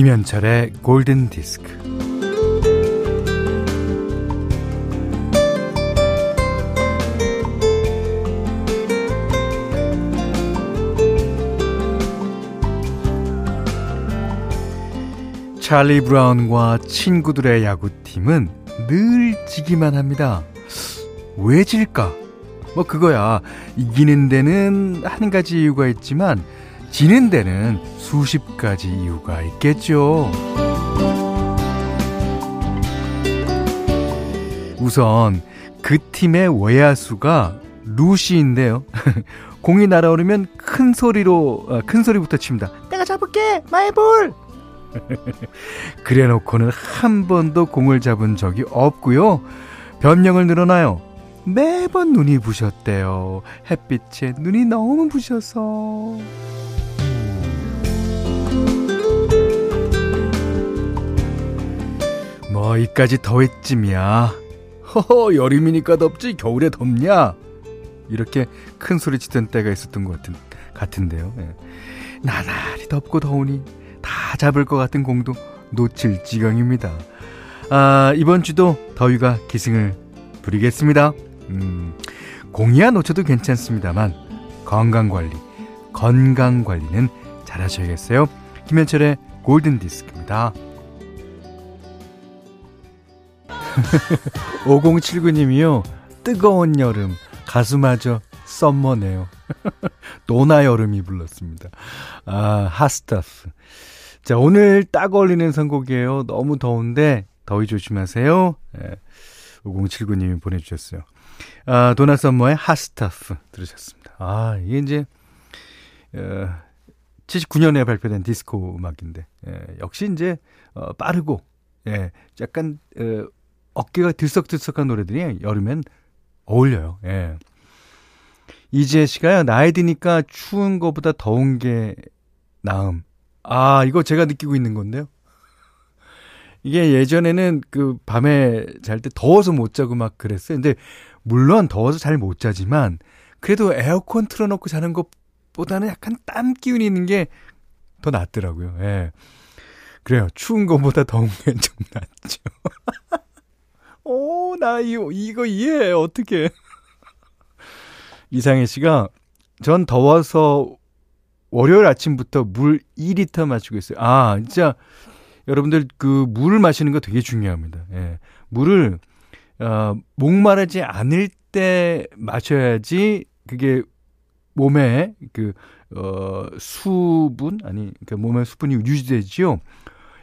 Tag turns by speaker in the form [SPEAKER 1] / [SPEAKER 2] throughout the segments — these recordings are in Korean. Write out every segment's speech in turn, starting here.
[SPEAKER 1] 김현철의 골든 디스크. 찰리 브라운과 친구들의 야구팀은 늘 지기만 합니다. 왜 질까? 뭐 그거야. 이기는 데는 한 가지 이유가 있지만 지는 데는 수십 가지 이유가 있겠죠. 우선 그 팀의 외야수가 루시인데요. 공이 날아오르면 큰 소리로 어, 큰 소리부터 칩니다. 내가 잡을게 마이볼. 그래놓고는 한 번도 공을 잡은 적이 없고요. 변명을 늘어나요. 매번 눈이 부셨대요. 햇빛에 눈이 너무 부셔서. 뭐 이까지 더위쯤이야. 허허 여름이니까 덥지 겨울에 덥냐? 이렇게 큰 소리 치던 때가 있었던 것 같은, 같은데요. 예. 나날이 덥고 더우니 다 잡을 것 같은 공도 놓칠 지경입니다. 아, 이번 주도 더위가 기승을 부리겠습니다. 음, 공이야 놓쳐도 괜찮습니다만 건강 관리, 건강 관리는 잘 하셔야겠어요. 김현철의 골든 디스크입니다. 5079님이요. 뜨거운 여름, 가수마저 썸머네요. 노나 여름이 불렀습니다. 아, 핫스타프. 자, 오늘 딱 어울리는 선곡이에요. 너무 더운데 더위 조심하세요. 예. 5079님이 보내주셨어요. 아, 도나 썸머의 핫스타프 들으셨습니다. 아, 이게 이제, 어, 79년에 발표된 디스코 음악인데, 예, 역시 이제, 어, 빠르고, 예, 약간, 어, 어깨가 들썩들썩한 노래들이 여름엔 어울려요. 예. 이지혜 씨가요, 나이 드니까 추운 거보다 더운 게 나음. 아, 이거 제가 느끼고 있는 건데요. 이게 예전에는 그 밤에 잘 때 더워서 못 자고 막 그랬어요. 근데 물론 더워서 잘 못 자지만 그래도 에어컨 틀어놓고 자는 것보다는 약간 땀 기운이 있는 게 더 낫더라고요. 예. 그래요. 추운 것보다 더운 게 좀 낫죠. 오, 나 이거, 이거 이해해. 어떻게. 이상해 씨가 전 더워서 월요일 아침부터 물 2리터 마시고 있어요. 아, 진짜 여러분들 그 물을 마시는 거 되게 중요합니다. 예. 물을 어, 목마르지 않을 때 마셔야지 그게 몸에 그 어, 수분 아니 그 몸의 수분이 유지되지요.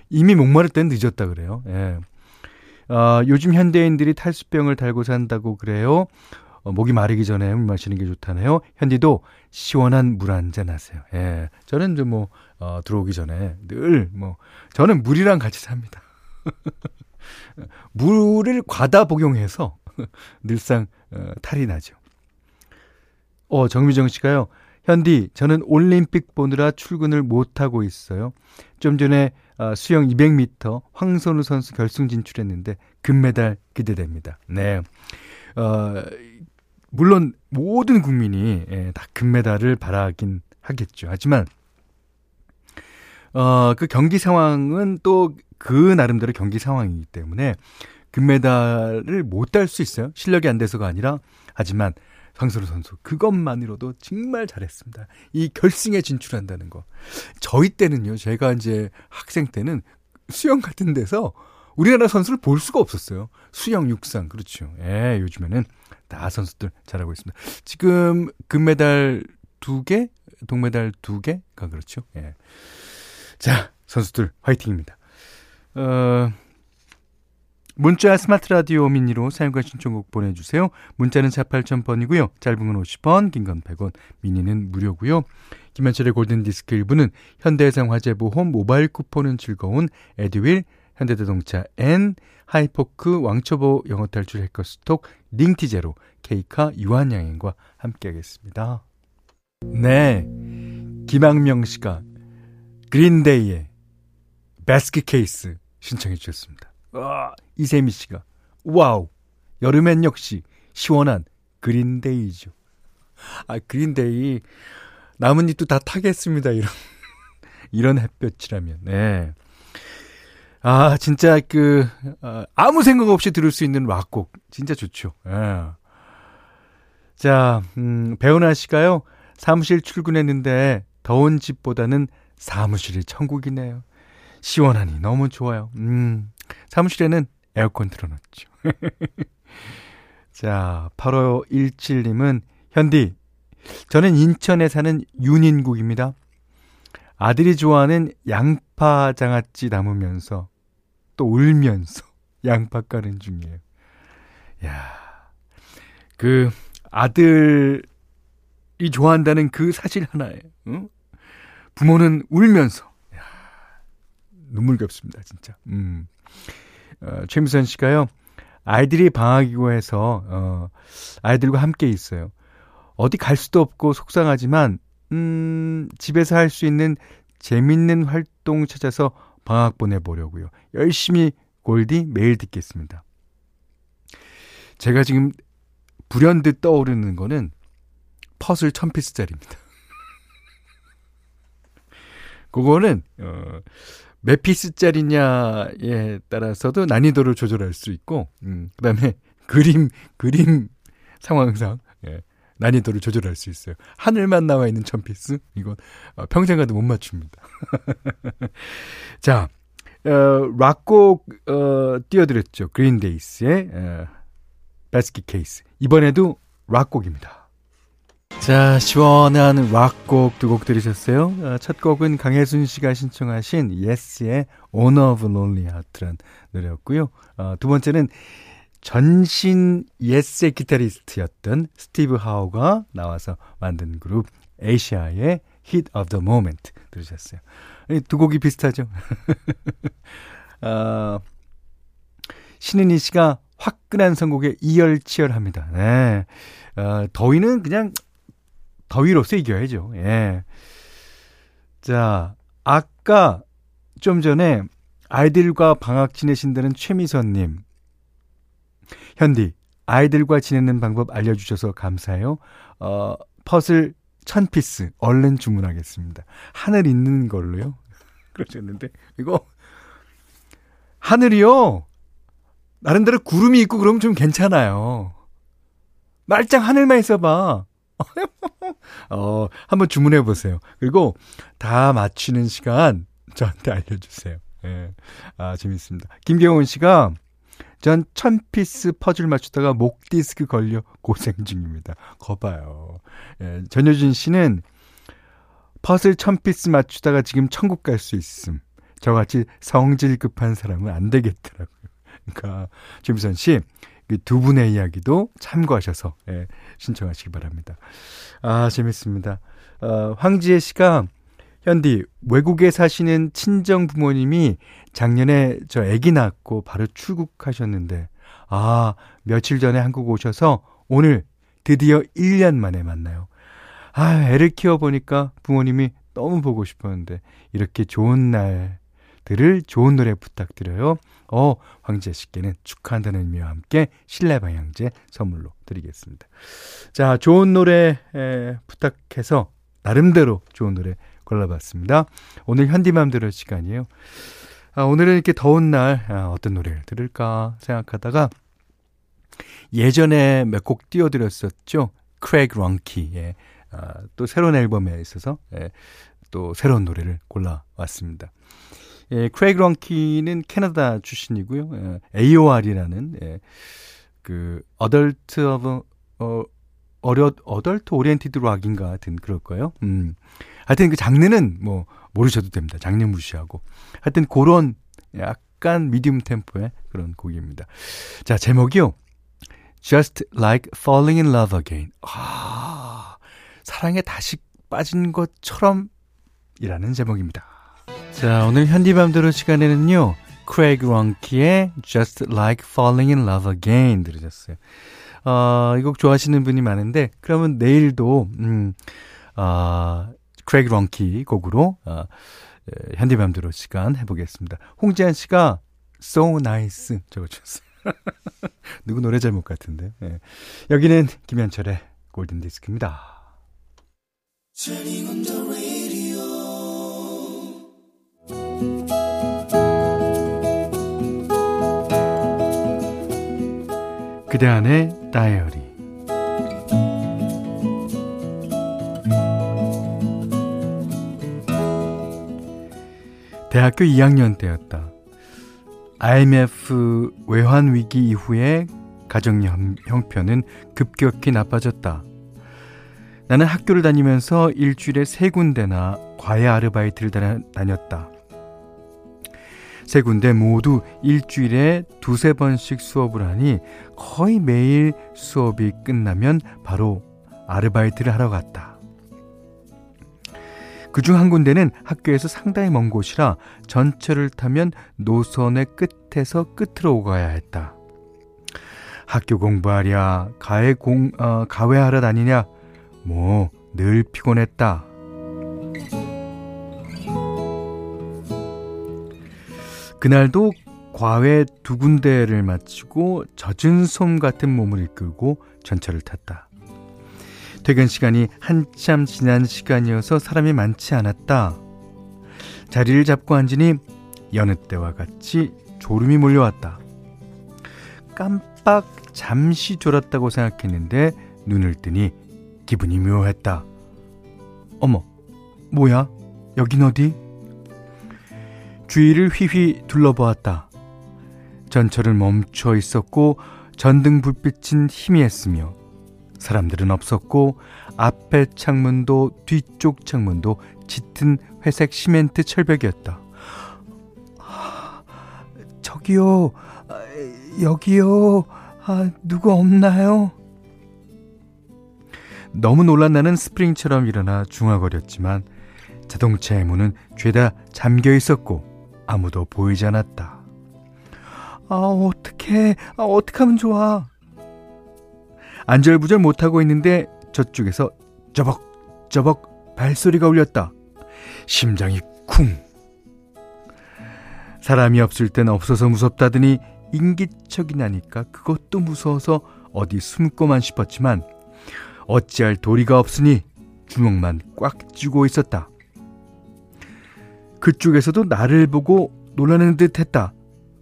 [SPEAKER 1] 이미 목마를 때는 늦었다 그래요. 예. 어, 요즘 현대인들이 탈수병을 달고 산다고 그래요. 어, 목이 마르기 전에 물 마시는 게 좋다네요. 현디도 시원한 물 한 잔 하세요. 예. 저는 좀 뭐, 어, 들어오기 전에 늘 뭐, 저는 물이랑 같이 삽니다. 물을 과다 복용해서 늘상 어, 탈이 나죠. 어, 정미정 씨가요. 현디, 저는 올림픽 보느라 출근을 못하고 있어요. 좀 전에 어, 수영 200m 황선우 선수 결승 진출했는데 금메달 기대됩니다. 네. 어, 물론 모든 국민이 예, 다 금메달을 바라긴 하겠죠. 하지만 어, 그 경기 상황은 또 그 나름대로 경기 상황이기 때문에 금메달을 못 딸 수 있어요. 실력이 안 돼서가 아니라 하지만 황선우 선수 그것만으로도 정말 잘했습니다. 이 결승에 진출한다는 거. 저희 때는요. 제가 이제 학생 때는 수영 같은 데서 우리나라 선수를 볼 수가 없었어요. 수영 육상 그렇죠. 예, 요즘에는 다 선수들 잘하고 있습니다. 지금 금메달 두 개, 동메달 두 개가 그렇죠. 예. 자, 선수들 화이팅입니다. 어, 문자 스마트 라디오 미니로 사용과 신청곡 보내주세요. 문자는 4 8,000번이고요. 짧은 건 50원, 긴 건 100원, 미니는 무료고요. 김현철의 골든디스크 일부는 현대해상 화재보험 모바일 쿠폰은 즐거운 에듀윌, 현대자동차 N, 하이포크, 왕초보 영어탈출 해커스톡, 링티제로, 케이카, 유한양행과 함께하겠습니다. 네, 김학명 씨가 그린데이의 Basket Case 신청해 주셨습니다. 와, 이세미 씨가 와우, 여름엔 역시 시원한 그린데이죠. 아, 그린데이 나뭇잎도 다 타겠습니다. 이런 이런 햇볕이라면. 네. 아, 진짜 그, 어, 아무 생각 없이 들을 수 있는 락곡. 진짜 좋죠. 예. 자, 음, 배우나 씨가요, 사무실 출근했는데 더운 집보다는 사무실이 천국이네요. 시원하니 너무 좋아요. 음, 사무실에는 에어컨 틀어놨죠. 자, 8517님은, 현디, 저는 인천에 사는 윤인국입니다. 아들이 좋아하는 양파 장아찌 담으면서 또 울면서 양파 까는 중이에요. 야, 그 아들이 좋아한다는 그 사실 하나에 응? 부모는 울면서 야, 눈물겹습니다, 진짜. 음. 어, 최미선 씨가요. 아이들이 방학이고 해서 어, 아이들과 함께 있어요. 어디 갈 수도 없고 속상하지만 음, 집에서 할 수 있는 재밌는 활동 찾아서 방학 보내보려고요. 열심히 골디 매일 듣겠습니다. 제가 지금 불현듯 떠오르는 거는 퍼즐 1000피스짜리입니다. 그거는 어, 몇 피스짜리냐에 따라서도 난이도를 조절할 수 있고, 음, 그 다음에 그림, 그림 상황상, 예, 난이도를 조절할 수 있어요. 하늘만 나와 있는 천 piece? 이건 어, 평생 가도 못 맞춥니다. 자, 어, 락곡, 어, 띄워드렸죠. 그린데이스의, 어, Basket Case. 이번에도 락곡입니다. 자, 시원한 락곡 두 곡 들으셨어요. 어, 첫 곡은 강혜순 씨가 신청하신 예스의 Owner of Lonely Heart란 노래였고요. 어, 두 번째는 전신 예스의 기타리스트였던 스티브 하우가 나와서 만든 그룹 에이시아의 Heat of the Moment 들으셨어요. 두 곡이 비슷하죠? 어, 신은희 씨가 화끈한 선곡에 이열치열합니다. 네. 어, 더위는 그냥 더위로서 이겨야죠. 예. 자, 아까 좀 전에 아이들과 방학 지내신다는 최미선님. 현디, 아이들과 지내는 방법 알려주셔서 감사해요. 어, 퍼즐 천 피스 얼른 주문하겠습니다. 하늘 있는 걸로요. 그러셨는데 이거 하늘이요. 나름대로 구름이 있고 그러면 좀 괜찮아요. 말짱 하늘만 있어봐. 어, 한번 주문해 보세요. 그리고 다 맞추는 시간 저한테 알려주세요. 예. 아, 재밌습니다. 김경훈 씨가 전 천피스 퍼즐 맞추다가 목 디스크 걸려 고생 중입니다. 거봐요. 예, 전효진 씨는 퍼즐 천피스 맞추다가 지금 천국 갈 수 있음. 저같이 성질 급한 사람은 안 되겠더라고요. 그러니까 김선 씨, 그 두 분의 이야기도 참고하셔서 예, 신청하시기 바랍니다. 아 재밌습니다. 어, 황지혜 씨가 현디 외국에 사시는 친정 부모님이 작년에 저 아기 낳고 바로 출국하셨는데 아 며칠 전에 한국 오셔서 오늘 드디어 1년 만에 만나요. 아 애를 키워 보니까 부모님이 너무 보고 싶었는데 이렇게 좋은 날들을 좋은 노래 부탁드려요. 어 황지혜 씨께는 축하한다는 의미와 함께 실내 방향제 선물로 드리겠습니다. 자 좋은 노래 에, 부탁해서 나름대로 좋은 노래 골라봤습니다. 오늘 현디맘대로 시간이에요. 아, 오늘은 이렇게 더운 날 아, 어떤 노래를 들을까 생각하다가 예전에 몇 곡 띄워드렸었죠. 크레이그 런키의 아, 또 새로운 앨범에 있어서 예, 또 새로운 노래를 골라왔습니다. 예, 크레이그 런키는 캐나다 출신이고요. 예, AOR이라는 예, 그 adult of 어 어려 adult oriented rock인가 같은 그럴 거예요. 음. 하여튼 그 장르는 뭐 모르셔도 됩니다. 장르 무시하고. 하여튼 그런 약간 medium 템포의 그런 곡입니다. 자, 제목이요. Just like falling in love again. 아, 사랑에 다시 빠진 것처럼 이라는 제목입니다. 자, 오늘 현디밤대로 시간에는요. 크레이그 런키의 Just Like Falling in Love Again 들으셨어요. 어, 이 곡 좋아하시는 분이 많은데, 그러면 내일도, 음, 어, 크레이그 런키 곡으로 어, 현대맘대로 시간 해보겠습니다. 홍지한 씨가 So Nice 적어주셨어요. 누구 노래 제목 같은데. 네. 여기는 김현철의 골든 디스크입니다. 그대 안의 다이어리 대학교 2학년 때였다. IMF 외환 위기 이후에 가정 형편은 급격히 나빠졌다. 나는 학교를 다니면서 일주일에 세 군데나 과외 아르바이트를 다녔다. 세 군데 모두 일주일에 두세 번씩 수업을 하니 거의 매일 수업이 끝나면 바로 아르바이트를 하러 갔다. 그중 한 군데는 학교에서 상당히 먼 곳이라 전철을 타면 노선의 끝에서 끝으로 가야 했다. 학교 공부하랴, 가해 공, 어, 가외하러 다니냐, 뭐, 늘 피곤했다. 그날도 과외 두 군데를 마치고 젖은 솜 같은 몸을 이끌고 전철을 탔다. 퇴근 시간이 한참 지난 시간이어서 사람이 많지 않았다. 자리를 잡고 앉으니 여느 때와 같이 졸음이 몰려왔다. 깜빡 잠시 졸았다고 생각했는데 눈을 뜨니 기분이 묘했다. 어머, 뭐야? 여긴 어디? 주위를 휘휘 둘러보았다. 전철을 멈춰 있었고 전등 불빛은 희미했으며 사람들은 없었고 앞에 창문도 뒤쪽 창문도 짙은 회색 시멘트 철벽이었다. 저기요, 여기요, 아, 누구 없나요? 너무 놀란 나는 스프링처럼 일어나 중얼거렸지만 자동차의 문은 죄다 잠겨 있었고 아무도 보이지 않았다. 아, 어떡해. 아, 어떡하면 좋아. 안절부절 못하고 있는데 저쪽에서 저벅, 저벅 발소리가 울렸다. 심장이 쿵. 사람이 없을 땐 없어서 무섭다더니 인기척이 나니까 그것도 무서워서 어디 숨고만 싶었지만 어찌할 도리가 없으니 주먹만 꽉 쥐고 있었다. 그쪽에서도 나를 보고 놀라는 듯 했다.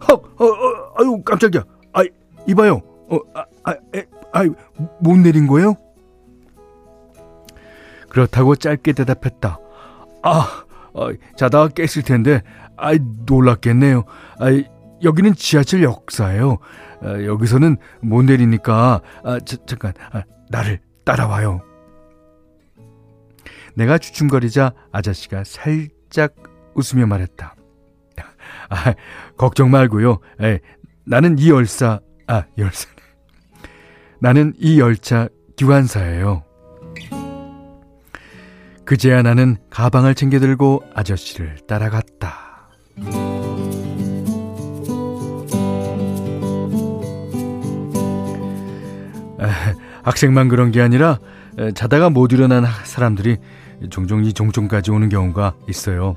[SPEAKER 1] 헉! 어, 어, 아유, 깜짝이야. 아, 이봐요. 어, 아, 아, 에, 아, 못 내린 거예요? 그렇다고 짧게 대답했다. 아, 아 자다가 깼을 텐데, 아, 놀랐겠네요. 아, 여기는 지하철 역사예요. 아, 여기서는 못 내리니까, 아, 자, 잠깐, 아, 나를 따라와요. 내가 주춤거리자 아저씨가 살짝 웃으며 말했다. 아, 걱정 말고요. 에, 나는 이 열사, 아, 열사. 나는 이 열차 기관사예요. 그제야 나는 가방을 챙겨 들고 아저씨를 따라갔다. 학생만 그런 게 아니라 자다가 못 일어난 사람들이 종종 이 종점까지 오는 경우가 있어요.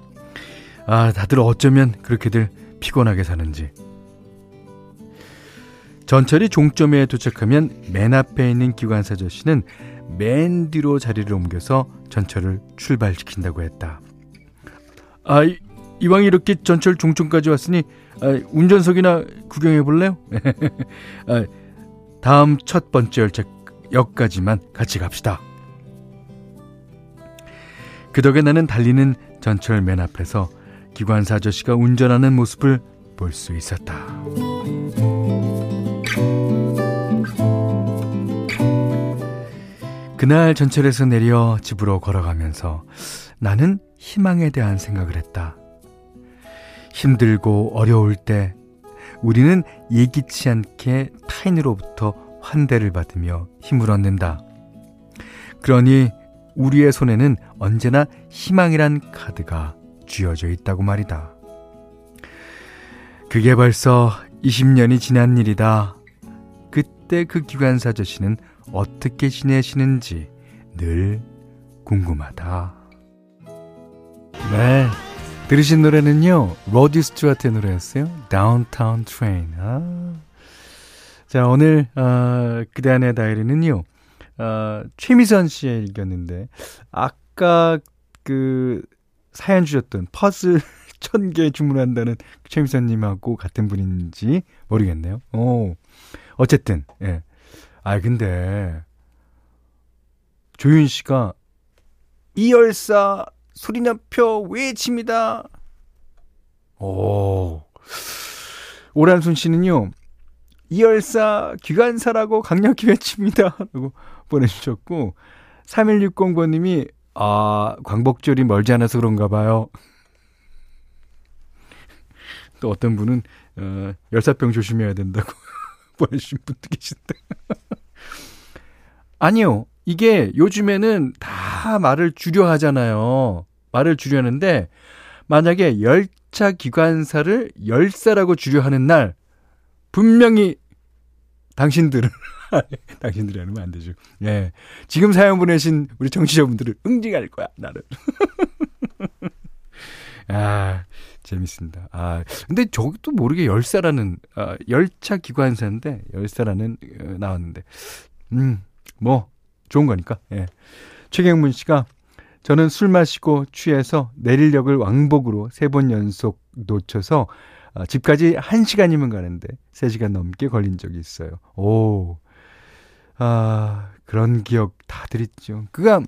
[SPEAKER 1] 아, 다들 어쩌면 그렇게들 피곤하게 사는지. 전철이 종점에 도착하면 맨 앞에 있는 기관사 저씨는 맨 뒤로 자리를 옮겨서 전철을 출발시킨다고 했다. 아, 이왕 이렇게 전철 종점까지 왔으니 아, 운전석이나 구경해 볼래요? 아, 다음 첫 번째 열차 역까지만 같이 갑시다. 그 덕에 나는 달리는 전철 맨 앞에서 기관사 아저씨가 운전하는 모습을 볼 수 있었다. 그날 전철에서 내려 집으로 걸어가면서 나는 희망에 대한 생각을 했다. 힘들고 어려울 때 우리는 예기치 않게 타인으로부터 환대를 받으며 힘을 얻는다. 그러니 우리의 손에는 언제나 희망이란 카드가 쥐어져 있다고 말이다. 그게 벌써 20년이 지난 일이다. 그때 그 기관사 저씨는 어떻게 지내시는지 늘 궁금하다. 네. 들으신 노래는요, 로디 스튜어트의 노래였어요. Downtown. 아. 자, 오늘, 어, 그대 안의 다이리는요, 어, 최미선 씨의 읽었는데, 아까 그 사연 주셨던 퍼즐 천 개 주문한다는 최미선님하고 같은 분인지 모르겠네요. 오. 어쨌든, 예. 아, 근데, 조윤 씨가, 이열사 소리나표 외칩니다. 오. 오란순 씨는요, 이열사 기관사라고 강력히 외칩니다. 라고 보내주셨고, 3160번님이, 아, 광복절이 멀지 않아서 그런가 봐요. 또 어떤 분은, 어, 열사병 조심해야 된다고 보내주신 분도 계신데. 아니요. 이게 요즘에는 다 말을 줄여 하잖아요. 말을 줄여 하는데, 만약에 열차 기관사를 열사라고 줄여 하는 날, 분명히 당신들은 당신들이 하면 안 되죠. 예. 지금 사연 보내신 우리 청취자분들은 응징할 거야, 나는. 아, 재밌습니다. 아, 근데 저것도 모르게 열사라는, 아, 열차 기관사인데, 열사라는, 어, 나왔는데, 음, 뭐, 좋은 거니까, 예. 최경문 씨가, 저는 술 마시고 취해서 내릴역을 왕복으로 세 번 연속 놓쳐서 어, 집까지 1시간이면 가는데 3시간 넘게 걸린 적이 있어요. 오. 아, 그런 기억 다들 있죠. 그가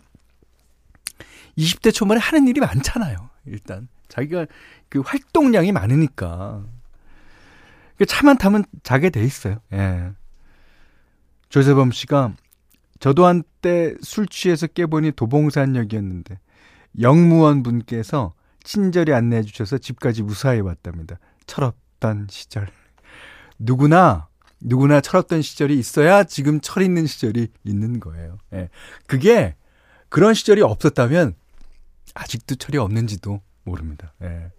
[SPEAKER 1] 20대 초반에 하는 일이 많잖아요. 일단. 자기가 그 활동량이 많으니까. 그 차만 타면 자게 돼 있어요. 예. 조세범 씨가 저도 한때 술 취해서 깨보니 도봉산역이었는데 영무원 분께서 친절히 안내해 주셔서 집까지 무사히 왔답니다. 철없던 시절. 누구나, 누구나 철없던 시절이 있어야 지금 철 있는 시절이 있는 거예요. 예. 그게 그런 시절이 없었다면 아직도 철이 없는지도 모릅니다. 예.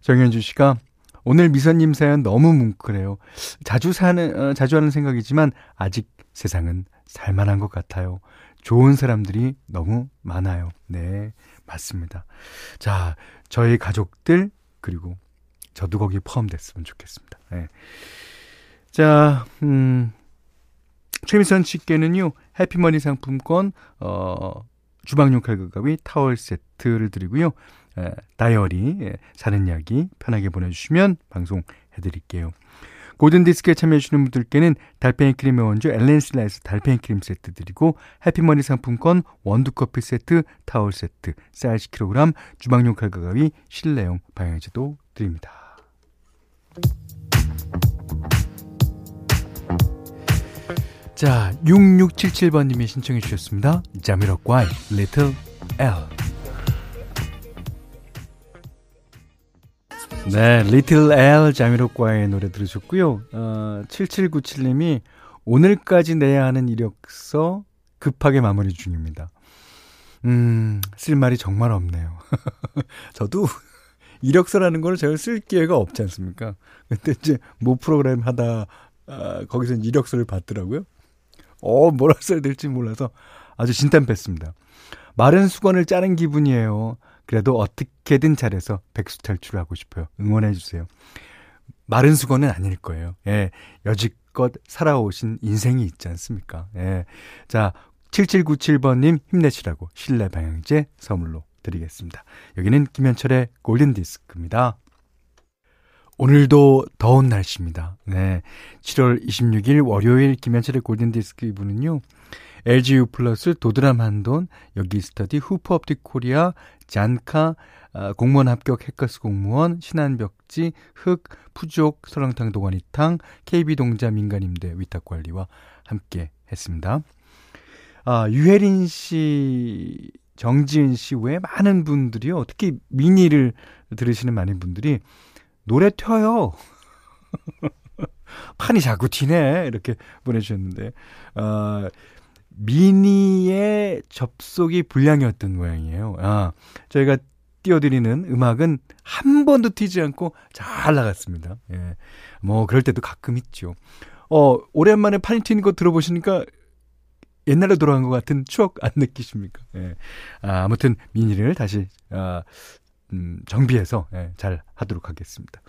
[SPEAKER 1] 정현주 씨가 오늘 미선님 사연 너무 뭉클해요. 자주 사는, 어, 자주 하는 생각이지만 아직 세상은 살만한 것 같아요. 좋은 사람들이 너무 많아요. 네, 맞습니다. 자, 저희 가족들, 그리고 저도 거기에 포함됐으면 좋겠습니다. 네. 자, 음, 최미선 씨께는요, 해피머니 상품권, 어, 주방용 칼과 가위, 타월 세트를 드리고요. 에, 다이어리, 에, 사는 이야기 편하게 보내주시면 방송해드릴게요. 고든디스크에 참여해주시는 분들께는 달팽이 크림의 원조 엘렌슬라에서 달팽이 크림 세트 드리고 해피머니 상품권 원두커피 세트, 타월 세트, 쌀 10kg, 주방용 칼과 가위, 실내용 방향제도 드립니다. 자, 6677번님이 신청해 주셨습니다. 자미로과의 Little L. 네, Little L 자미로과의 노래 들으셨고요. 어, 7797님이 오늘까지 내야 하는 이력서 급하게 마무리 중입니다. 음, 쓸 말이 정말 없네요. 저도 이력서라는 거를 제가 쓸 기회가 없지 않습니까? 근데 이제 모 프로그램 하다 아, 거기서 이력서를 받더라고요. 어, 뭐라 써야 될지 몰라서 아주 진땀 뺐습니다. 마른 수건을 짜는 기분이에요. 그래도 어떻게든 잘해서 백수 탈출하고 싶어요. 응원해 주세요. 마른 수건은 아닐 거예요. 예. 여지껏 살아오신 인생이 있지 않습니까? 예. 자, 7797번님 힘내시라고 실내 방향제 선물로 드리겠습니다. 여기는 김현철의 골든 디스크입니다. 오늘도 더운 날씨입니다. 네. 7월 26일 월요일 김현철의 골든 디스크 이분은요. LGU 플러스 도드람 한돈, 여기 스터디, 후퍼 업틱 코리아, 잔카, 아, 공무원 합격 해커스 공무원, 신한벽지, 흑, 푸족, 설렁탕 도가니탕, KB동자 민간임대 위탁관리와 함께 했습니다. 아, 유혜린 씨 정지은 씨 외에 많은 분들이요. 특히 미니를 들으시는 많은 분들이 노래 튀어요. 판이 자꾸 튀네. 이렇게 보내주셨는데, 어, 미니의 접속이 불량이었던 모양이에요. 아, 저희가 띄워드리는 음악은 한 번도 튀지 않고 잘 나갔습니다. 예. 뭐, 그럴 때도 가끔 있죠. 어, 오랜만에 판이 튀는 거 들어보시니까 옛날로 돌아간 것 같은 추억 안 느끼십니까? 예. 아, 아무튼 미니를 다시 아, 음, 정비해서 예, 잘 하도록 하겠습니다.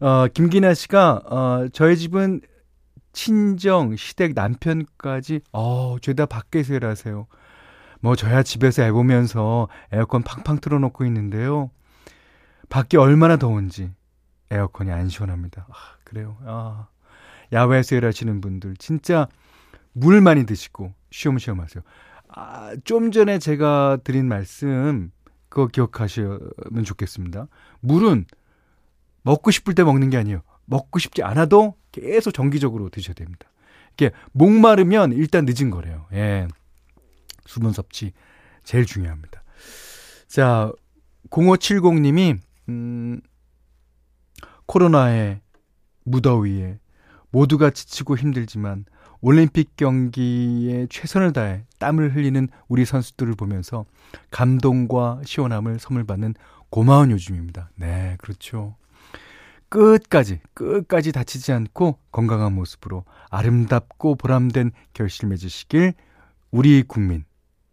[SPEAKER 1] 어, 김기나 씨가 어, 저희 집은 친정, 시댁, 남편까지 어, 죄다 밖에서 일하세요. 뭐 저야 집에서 애 보면서 에어컨 팡팡 틀어놓고 있는데요. 밖에 얼마나 더운지 에어컨이 안 시원합니다. 아, 그래요. 아, 야외에서 일하시는 분들 진짜 물 많이 드시고 쉬엄쉬엄 하세요. 아, 좀 전에 제가 드린 말씀 그거 기억하시면 좋겠습니다. 물은 먹고 싶을 때 먹는 게 아니에요. 먹고 싶지 않아도 계속 정기적으로 드셔야 됩니다. 이게 목마르면 일단 늦은 거래요. 예. 수분 섭취 제일 중요합니다. 자, 0570님이 음 코로나에 무더위에 모두가 지치고 힘들지만 올림픽 경기에 최선을 다해 땀을 흘리는 우리 선수들을 보면서 감동과 시원함을 선물 받는 고마운 요즘입니다. 네, 그렇죠. 끝까지, 끝까지 다치지 않고 건강한 모습으로 아름답고 보람된 결실 맺으시길 우리 국민,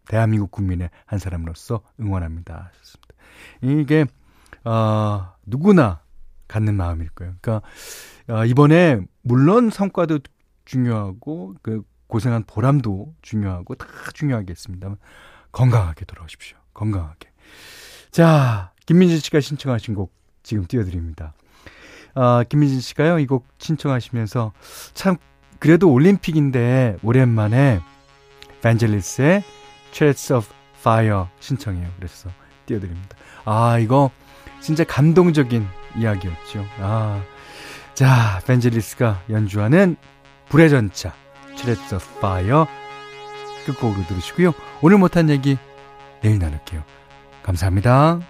[SPEAKER 1] 대한민국 국민의 한 사람으로서 응원합니다. 이게, 어, 누구나 갖는 마음일 거예요. 그러니까, 어, 이번에, 물론 성과도 중요하고, 그, 고생한 보람도 중요하고, 다 중요하겠습니다. 건강하게 돌아오십시오. 건강하게. 자, 김민진 씨가 신청하신 곡 지금 띄워드립니다. 아, 김민진 씨가요, 이 곡 신청하시면서 참, 그래도 올림픽인데, 오랜만에, 벤젤리스의 Chariots of Fire 신청해요. 그래서 띄워드립니다. 아, 이거 진짜 감동적인 이야기였죠. 아, 자, 벤젤리스가 연주하는 불의 전차 of Fire 끝곡으로 들으시고요. 오늘 못한 얘기 내일 나눌게요. 감사합니다.